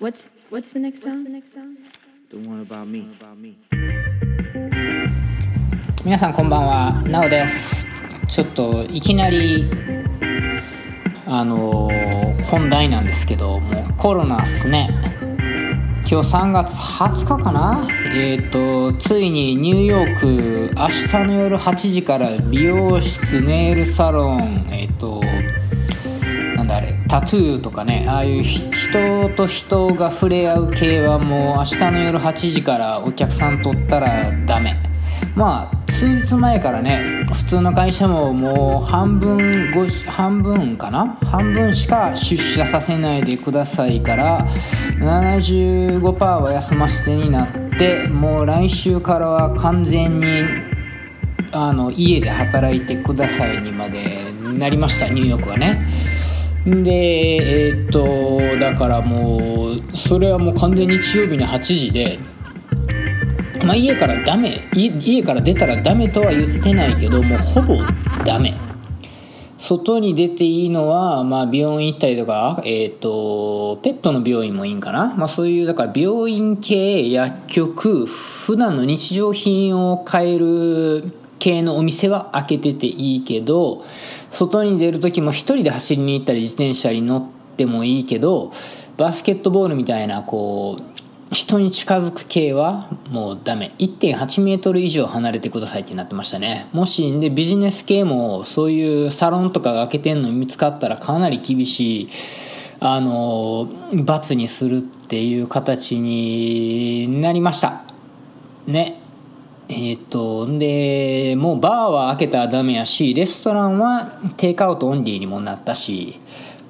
What's what's the next song? The one about me. 皆さんこんばんはなおですちょっといきなりあのー本題なんですけどもうコロナっすね今日3月20日かな？えっ、とついにニューヨーク明日の夜8時から美容室ネイルサロンえっ、となんだあれタトゥーとかねああいうひ人と人が触れ合う系はもう明日の夜8時からお客さん取ったらダメ。まあ数日前からね普通の会社ももう半分ご半分かな？半分しか出社させないでくださいから75%は休ませてになってもう来週からは完全にあの家で働いてくださいにまでなりましたニューヨークはね。でえーっとだからもうそれはもう完全に日曜日の8時でまあ、家からダメ家から出たらダメとは言ってないけどもうほぼダメ。外に出ていいのは、まあ、病院行ったりとか、えー、とペットの病院もいいんかな、まあ、そういうだから病院系薬局普段の日常品を買える系のお店は開けてていいけど外に出る時も一人で走りに行ったり自転車に乗ってもいいけどバスケットボールみたいなこう人に近づく系はもうダメ。1.8メートル以上離れてくださいってなってましたね。もしでビジネス系もそういうサロンとかが開けてんの見つかったらかなり厳しいあの罰にするっていう形になりました。ね。えっ、とでもうバーは開けたらダメやしレストランはテイクアウトオンリーにもなったし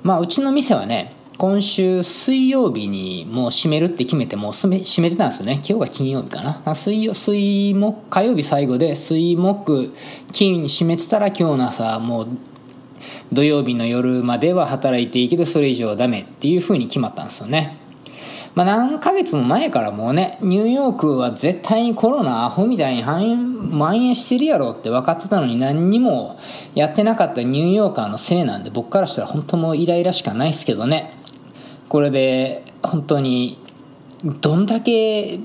まあうちの店はね今週水曜日にもう閉めるって決めてもう閉めてたんですよね。今日が金曜日かな。水曜水木火曜日最後で水木金に閉めてたら今日の朝もう土曜日の夜までは働いていいけどそれ以上はダメっていう風に決まったんですよね。まあ何ヶ月も前からもうねニューヨークは絶対にコロナアホみたいに蔓延蔓延してるやろって分かってたのに何にもやってなかったニューヨーカーのせいなんで僕からしたら本当もうイライラしかないですけどね。これで本当にどんだけ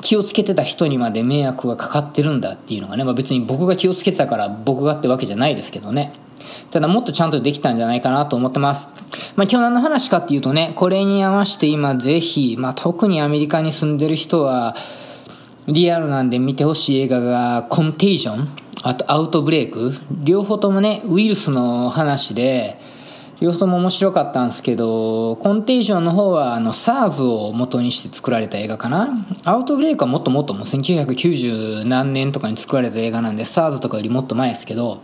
気をつけてた人にまで迷惑がかかってるんだっていうのがね、まあ、別に僕が気をつけてたから僕がってわけじゃないですけどね。ただもっとちゃんとできたんじゃないかなと思ってます。まあ今日何の話かっていうとね、これに合わせて今ぜひ、まあ特にアメリカに住んでる人は、リアルなんで見てほしい映画が、コンテージョン、あとアウトブレイク、両方ともね、ウイルスの話で、両方とも面白かったんですけど、コンテージョンの方はあの SARS を元にして作られた映画かな。アウトブレイクはもっともっともう1990何年とかに作られた映画なんで SARS とかよりもっと前ですけど、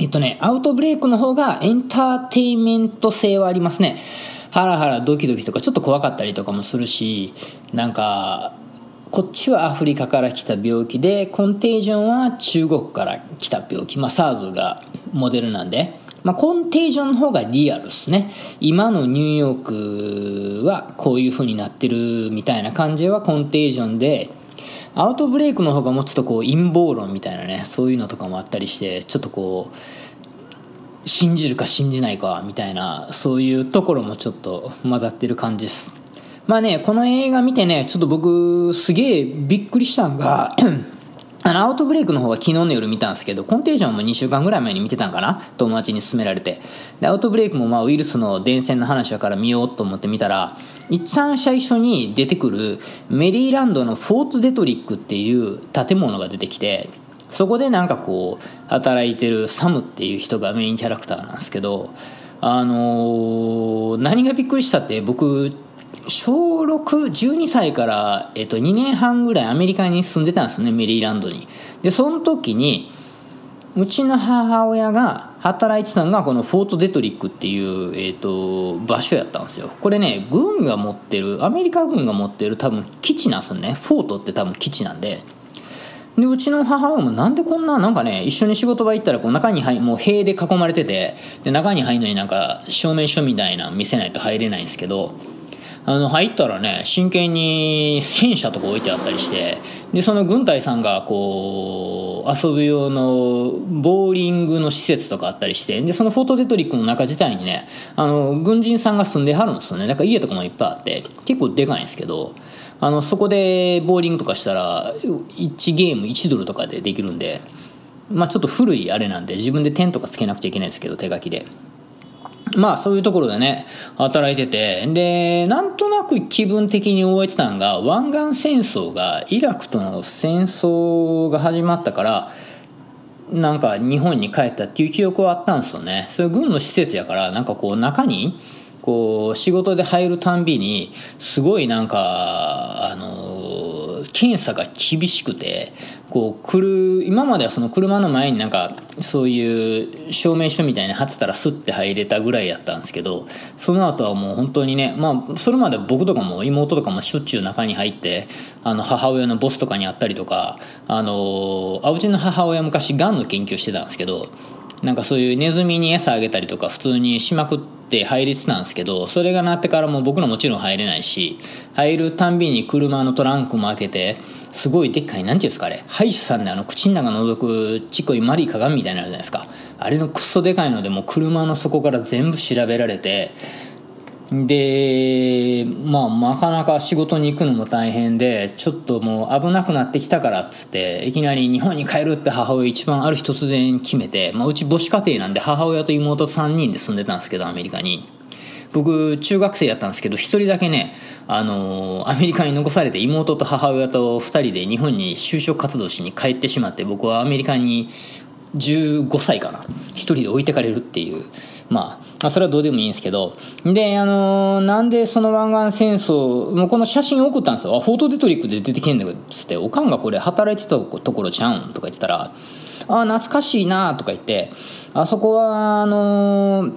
えっとね、アウトブレイクの方がエンターテイメント性はありますね。ハラハラドキドキとかちょっと怖かったりとかもするし、なんか、こっちはアフリカから来た病気で、コンテージョンは中国から来た病気。まあ SARS がモデルなんで。まあ、コンテージョンの方がリアルですね。今のニューヨークはこういう風になってるみたいな感じはコンテージョンで、アウトブレイクの方がもうちょっとこう陰謀論みたいなね、そういうのとかもあったりして、ちょっとこう、信じるか信じないかみたいな、そういうところもちょっと混ざってる感じです。まあね、この映画見てね、ちょっと僕すげえびっくりしたんが、あの、アウトブレイクの方は昨日の夜見たんですけど、コンテージョンも2週間ぐらい前に見てたんかな友達に勧められて。で、アウトブレイクもまあウイルスの伝染の話だから見ようと思って見たら、一番最初に出てくるメリーランドのフォーツデトリックっていう建物が出てきて、そこでなんかこう、働いてるサムっていう人がメインキャラクターなんですけど、あのー、何がびっくりしたって僕、小6、12歳から、えっと、2年半ぐらいアメリカに住んでたんですね、メリーランドに。で、その時に、うちの母親が働いてたのがこのフォートデトリックっていう、えっと、場所やったんですよ。これね、軍が持ってる、アメリカ軍が持ってる多分基地なんですよね。フォートって多分基地なんで。で、うちの母親もなんでこんな、なんかね、一緒に仕事場行ったら、こう中に入、もう塀で囲まれてて、で、中に入るのになんか、証明書みたいなの見せないと入れないんですけど、あの入ったらね真剣に戦車とか置いてあったりしてでその軍隊さんがこう遊ぶ用のボーリングの施設とかあったりしてでそのフォトデトリックの中自体にねあの軍人さんが住んではるんですよねだから家とかもいっぱいあって結構でかいんですけどあのそこでボーリングとかしたら1ゲーム1ドルとかでできるんでまあちょっと古いあれなんで自分で点とかつけなくちゃいけないですけど手書きで。まあそういうところでね、働いてて、で、なんとなく気分的に覚えてたのが、湾岸戦争が、イラクとの戦争が始まったから、なんか日本に帰ったっていう記憶はあったんですよね。それ軍の施設やから、なんかこう中に、こう仕事で入るたんびに、すごいなんか、あの、検査が厳しくて、こう来る今まではその車の前になんかそういう証明書みたいに貼ってたらスッて入れたぐらいやったんですけどその後はもう本当にねまあそれまで僕とかも妹とかもしょっちゅう中に入ってあの母親のボスとかに会ったりとかあのあうちの母親昔がんの研究してたんですけどなんかそういうネズミに餌あげたりとか普通にしまくってって入れてたんですけどそれがなってからも僕のもちろん入れないし入るたんびに車のトランクも開けてすごいでっかい何ていうんですかあれ歯医者さんであの口の中覗くちっこい丸い鏡みたいなのあるじゃないですか。あれのクソでかいのでもう車の底から全部調べられてでまあなかなか仕事に行くのも大変でちょっともう危なくなってきたからっつっていきなり日本に帰るって母親一番ある日突然決めて、まあ、うち母子家庭なんで母親と妹3人で住んでたんですけどアメリカに。僕中学生やったんですけど1人だけねあのアメリカに残されて妹と母親と2人で日本に就職活動しに帰ってしまって僕はアメリカに15歳かな。1人で置いてかれるっていう。まあ、それはどうでもいいんですけど、で、あのー、なんでその湾岸戦争、もうこの写真送ったんですよ。あ、フォートデトリックで出てきてんだけど、つって、おかんがこれ働いてたところちゃうんとか言ってたら、あ、懐かしいなとか言って、あそこは、あのー、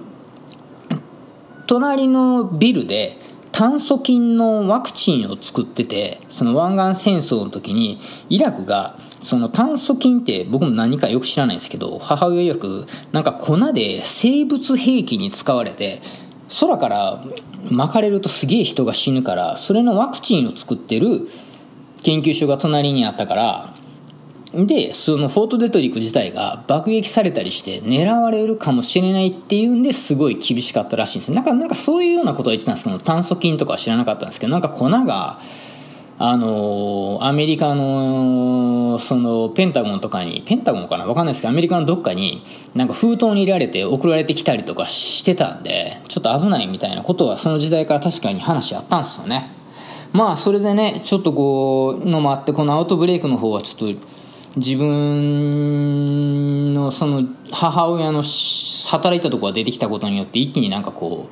隣のビルで、炭疽菌のワクチンを作ってて、その湾岸戦争の時に、イラクが、その炭疽菌って僕も何かよく知らないんですけど、母親よく、なんか粉で生物兵器に使われて、空から巻かれるとすげえ人が死ぬから、それのワクチンを作ってる研究所が隣にあったから、で、そのフォートデトリック自体が爆撃されたりして狙われるかもしれないっていうんですごい厳しかったらしいんですなんか、なんかそういうようなことを言ってたんですけど、炭疽菌とかは知らなかったんですけど、なんか粉が、あのアメリカの、その、ペンタゴンとかに、ペンタゴンかな？わかんないですけど、アメリカのどっかに、なんか封筒に入れられて送られてきたりとかしてたんで、ちょっと危ないみたいなことはその時代から確かに話あったんですよね。まあ、それでね、ちょっとこう、のもあって、このアウトブレイクの方はちょっと、自分のその母親の働いたとこが出てきたことによって一気になんかこ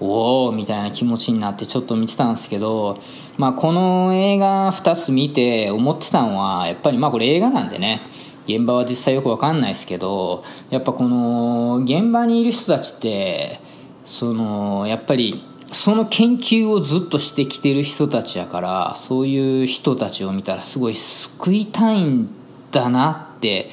うおおみたいな気持ちになってちょっと見てたんですけど、まあ、この映画2つ見て思ってたのはやっぱりまあこれ映画なんでね。現場は実際よくわかんないですけどやっぱこの現場にいる人たちってそのやっぱりその研究をずっとしてきてる人たちやからそういう人たちを見たらすごい救いたいんだなって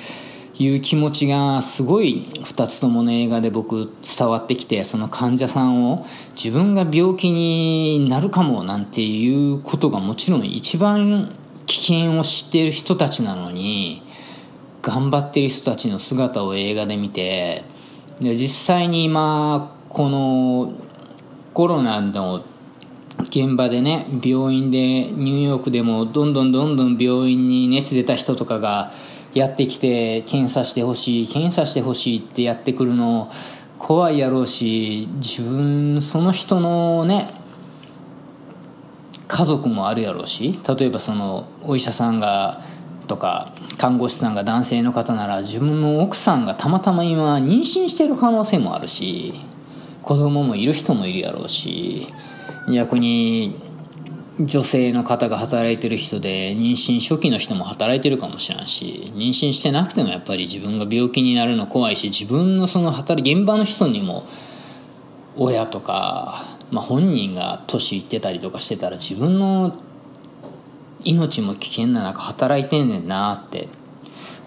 いう気持ちがすごい2つともの映画で僕伝わってきてその患者さんを自分が病気になるかもなんていうことがもちろん一番危険を知っている人たちなのに頑張ってる人たちの姿を映画で見てで実際に今このコロナの現場でね病院でニューヨークでもどんどんどんどん病院に熱出た人とかがやってきて検査してほしい検査してほしいってやってくるの怖いやろうし自分その人のね家族もあるやろうし例えばそのお医者さんがとか看護師さんが男性の方なら自分の奥さんがたまたま今妊娠してる可能性もあるし子供もいる人もいるやろうし逆に女性の方が働いてる人で妊娠初期の人も働いてるかもしれんし妊娠してなくてもやっぱり自分が病気になるの怖いし自分のその働現場の人にも親とか、まあ、本人が年いってたりとかしてたら自分の命も危険な中働いてんねんなって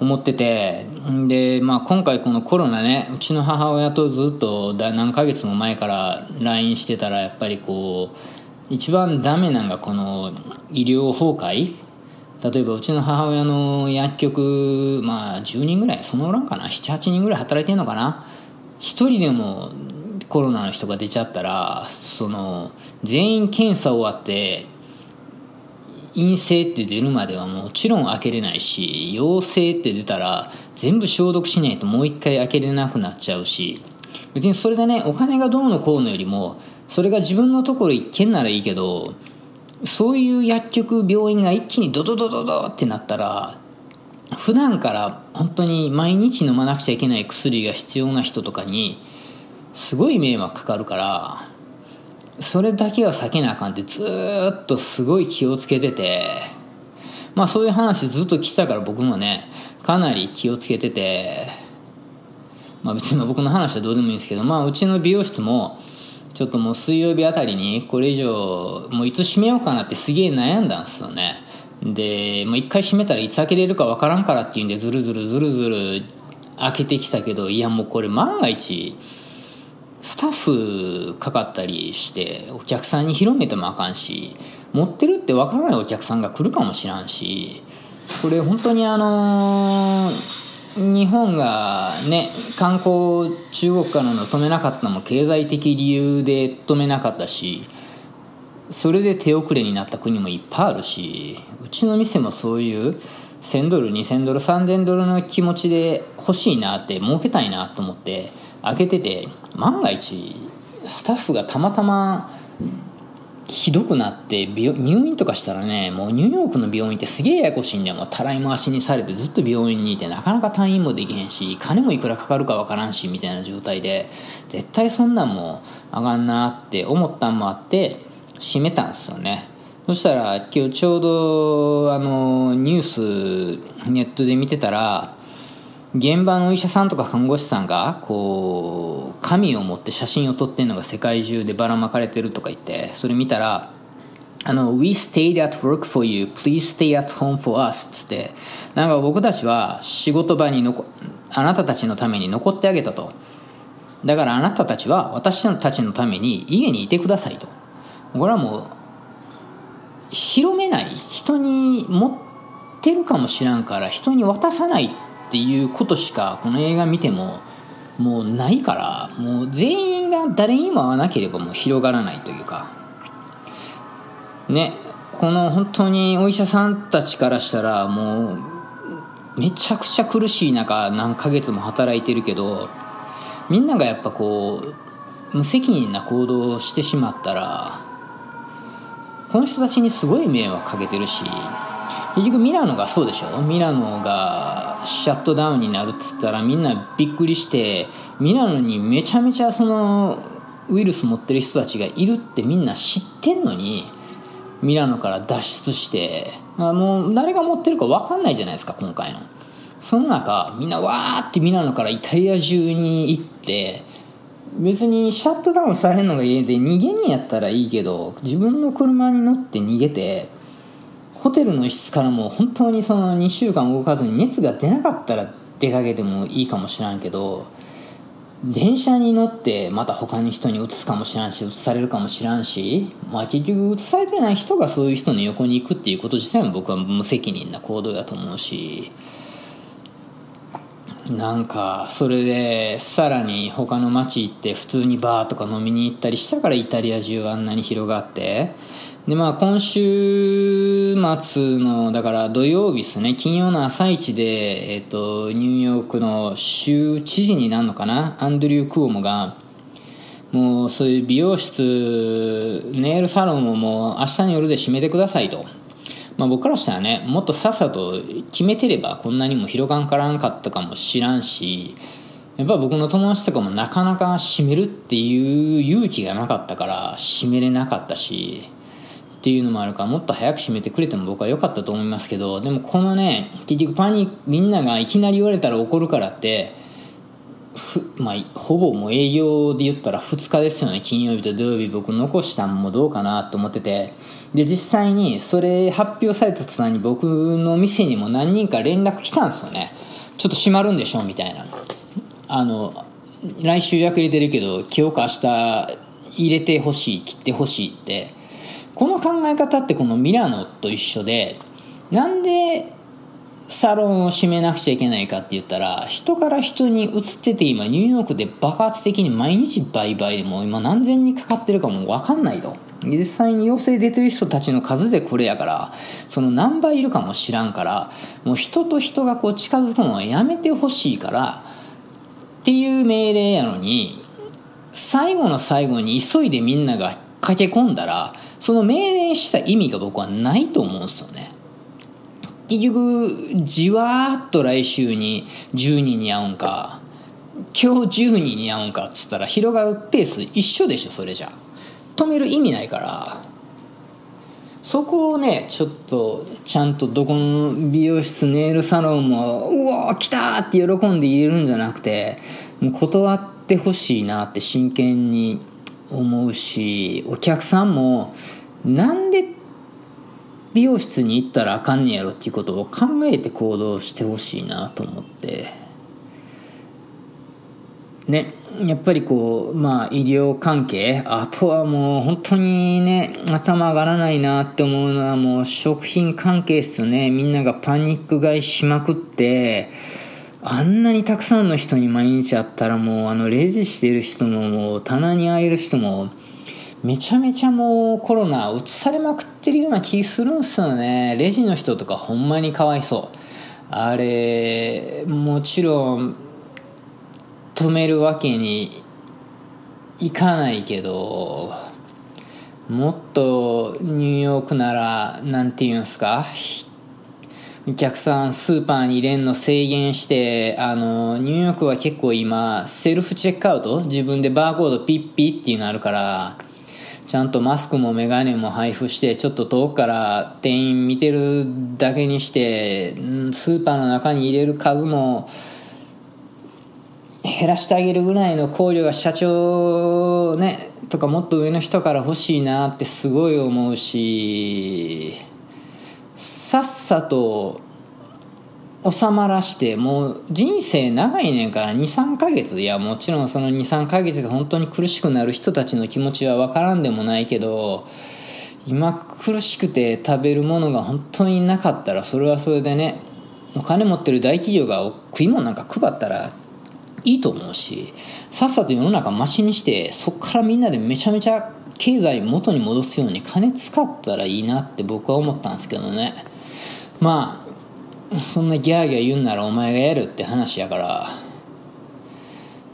思ってて。で、まあ、今回このコロナねうちの母親とずっと何ヶ月も前から LINE してたらやっぱりこう一番ダメなんがこの医療崩壊。例えばうちの母親の薬局まあ10人ぐらいそのおらんかな？78人ぐらい働いてんのかな？1人でもコロナの人が出ちゃったらその全員検査終わって陰性って出るまではもちろん開けれないし陽性って出たら全部消毒しないともう一回開けれなくなっちゃうし。別にそれでねお金がどうのこうのよりもそれが自分のところ一軒ならいいけどそういう薬局病院が一気にドドドドドってなったら普段から本当に毎日飲まなくちゃいけない薬が必要な人とかにすごい迷惑かかるからそれだけは避けなあかんってずっとすごい気をつけててまあそういう話ずっと聞いたから僕もねかなり気をつけててまあ別に僕の話はどうでもいいんですけどまあうちの美容室もちょっともう水曜日あたりにこれ以上もういつ閉めようかなってすげえ悩んだんですよね。でもう一回閉めたらいつ開けれるかわからんからっていうんでずるずるずるずる開けてきたけどいやもうこれ万が一スタッフかかったりしてお客さんに広めてもあかんし持ってるってわからないお客さんが来るかもしらんしこれ本当にあのー日本がね観光中国からの止めなかったのも経済的理由で止めなかったしそれで手遅れになった国もいっぱいあるしうちの店もそういう1000ドル2000ドル3000ドルの気持ちで欲しいなって儲けたいなと思って開けてて万が一スタッフがたまたまひどくなって入院とかしたらねもうニューヨークの病院ってすげえややこしいんだよもうたらい回しにされてずっと病院にいてなかなか退院もできへんし金もいくらかかるかわからんしみたいな状態で絶対そんなんもあがんなって思ったんもあって閉めたんですよね。そしたら今日ちょうどあのニュースネットで見てたら現場のお医者さんとか看護師さんがこう紙を持って写真を撮ってるのが世界中でばらまかれてるとか言ってそれ見たらあの、We stayed at work for you, please stay at home for us つって、なんか僕たちは仕事場に残、あなたたちのために残ってあげたと。だからあなたたちは私たちのために家にいてくださいと。これはもう、広めない、人に持ってるかもしらんから人に渡さないっていうことしかこの映画見てももうないからもう全員が誰にも会わなければもう広がらないというか。ねこの本当にお医者さんたちからしたらもうめちゃくちゃ苦しい中何ヶ月も働いてるけどみんながやっぱこう無責任な行動をしてしまったらこの人たちにすごい迷惑かけてるし結局ミラノがそうでしょ？ミラノがシャットダウンになるっつったらみんなびっくりしてミラノにめちゃめちゃそのウイルス持ってる人たちがいるってみんな知ってんのにミラノから脱出してあもう誰が持ってるか分かんないじゃないですか今回の。その中みんなわーってミラノからイタリア中に行って別にシャットダウンされるのが家で逃げんやったらいいけど自分の車に乗って逃げてホテルの室からも本当にその2週間動かずに熱が出なかったら出かけてもいいかもしらんけど電車に乗ってまた他に人に移すかもしらんし移されるかもしらんし、まあ、結局移されてない人がそういう人の横に行くっていうこと自体も僕は無責任な行動だと思うしなんかそれでさらに他の街行って普通にバーとか飲みに行ったりしたからイタリア中あんなに広がってでまあ今週末のだから土曜日ですね。金曜の朝一で、えっと、ニューヨークの州知事になるのかな？アンドリュー・クオモがもうそういう美容室ネイルサロンをもう明日の夜で閉めてくださいと、まあ、僕からしたらねもっとさっさと決めてればこんなにも広がんからんかったかもしらんしやっぱ僕の友達とかもなかなか閉めるっていう勇気がなかったから閉めれなかったしっていうのもあるからもっと早く閉めてくれても僕は良かったと思いますけどでもこのね結局パニみんながいきなり言われたら怒るからってまあ、ほぼもう営業で言ったら2日ですよね。金曜日と土曜日僕残したんもどうかなと思ってて。で実際にそれ発表された途端に僕の店にも何人か連絡来たんですよね。ちょっと閉まるんでしょみたいな。あの来週予約入れてるけど今日か明日入れてほしい切ってほしいって。この考え方ってこのミラノと一緒でなんでサロンを閉めなくちゃいけないかって言ったら人から人に移ってて今ニューヨークで爆発的に毎日売買でも今何千人かかってるかも分かんないと。実際に陽性出てる人たちの数でこれやからその何倍いるかも知らんからもう人と人がこう近づくのはやめてほしいからっていう命令やのに最後の最後に急いでみんなが駆け込んだらその命令した意味が僕はないと思うんですよね。結局じわーっと来週に10人に会うんか今日10人に会うんかっつったら広がるペース一緒でしょそれじゃ。止める意味ないから。そこをねちょっとちゃんとどこの美容室ネイルサロンもうわ来たって喜んで入れるんじゃなくてもう断ってほしいなって真剣に思うしお客さんもなんで美容室に行ったらあかんねやろっていうことを考えて行動してほしいなと思って。ねやっぱりこうまあ医療関係あとはもう本当にね頭上がらないなって思うのはもう食品関係っすよね。みんながパニック買いしまくってあんなにたくさんの人に毎日会ったらもうあのレジしてる人ももう棚に会える人もめちゃめちゃもうコロナ移されまくってるような気するんすよね。レジの人とかほんまにかわいそう。あれもちろん止めるわけにいかないけどもっとニューヨークならなんて言うんすか？お客さんスーパーに入れんの制限してあのニューヨークは結構今セルフチェックアウト？自分でバーコードピッピっていうのあるからちゃんとマスクもメガネも配布してちょっと遠くから店員見てるだけにしてスーパーの中に入れる数も減らしてあげるぐらいの考慮が社長ねとかもっと上の人から欲しいなってすごい思うしさっさと収まらしてもう人生長いねんから23ヶ月。いやもちろんその23ヶ月で本当に苦しくなる人たちの気持ちは分からんでもないけど今苦しくて食べるものが本当になかったらそれはそれでねお金持ってる大企業が食い物なんか配ったらいいと思うしさっさと世の中マシにしてそっからみんなでめちゃめちゃ経済元に戻すように金使ったらいいなって僕は思ったんですけどね。まあそんなギャーギャー言うんならお前がやるって話やから。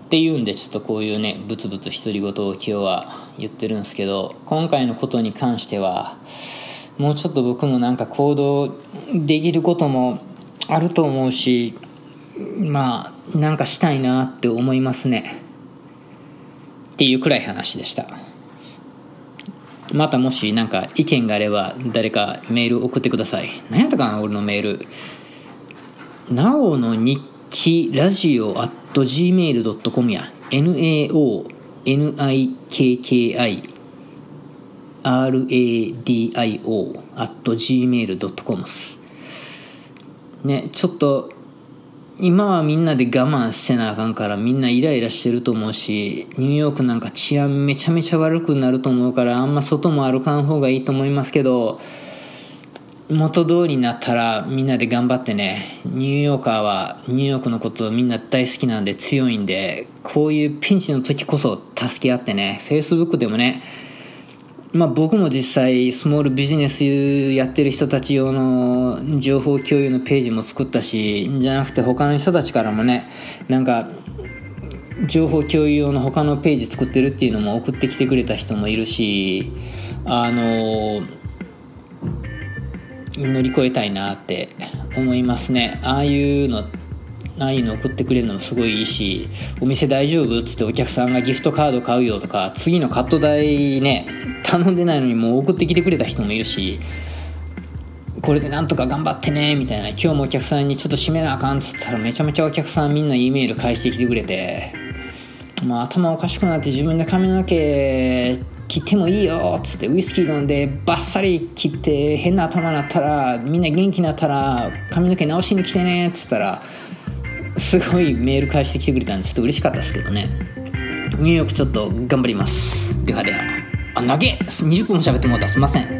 っていうんでちょっとこういうねブツブツ独り言を今日は言ってるんですけど今回のことに関してはもうちょっと僕もなんか行動できることもあると思うしまあなんかしたいなって思いますね。っていうくらい話でした。またもし何か意見があれば誰かメール送ってください。何やったかな俺のメール。なおの日記ラジオ at gmail.com や。Naonikki radio at gmail.com す。ねちょっと今はみんなで我慢せなあかんからみんなイライラしてると思うしニューヨークなんか治安めちゃめちゃ悪くなると思うからあんま外も歩かん方がいいと思いますけど元通りになったらみんなで頑張ってねニューヨーカーはニューヨークのことみんな大好きなんで強いんでこういうピンチの時こそ助け合ってね Facebook でもねまあ僕も実際スモールビジネスやってる人たち用の情報共有のページも作ったしじゃなくて他の人たちからもねなんか情報共有用の他のページ作ってるっていうのも送ってきてくれた人もいるしあの乗り越えたいなって思いますね。ああいうのああいうの送ってくれるのもすごいいいしお店大丈夫っつってお客さんがギフトカード買うよとか次のカット代ね頼んでないのにもう送ってきてくれた人もいるしこれでなんとか頑張ってねみたいな。今日もお客さんにちょっと閉めなあかんっつったらめちゃめちゃお客さんみんな E メール返してきてくれてもう頭おかしくなって自分で髪の毛切ってもいいよっつってウイスキー飲んでバッサリ切って変な頭になったらみんな元気になったら髪の毛直しに来てねっつったらすごいメール返してきてくれたんでちょっと嬉しかったですけどね。ニューヨークちょっと頑張ります。ではでは。あ投げ20分も喋ってもらった。すいません。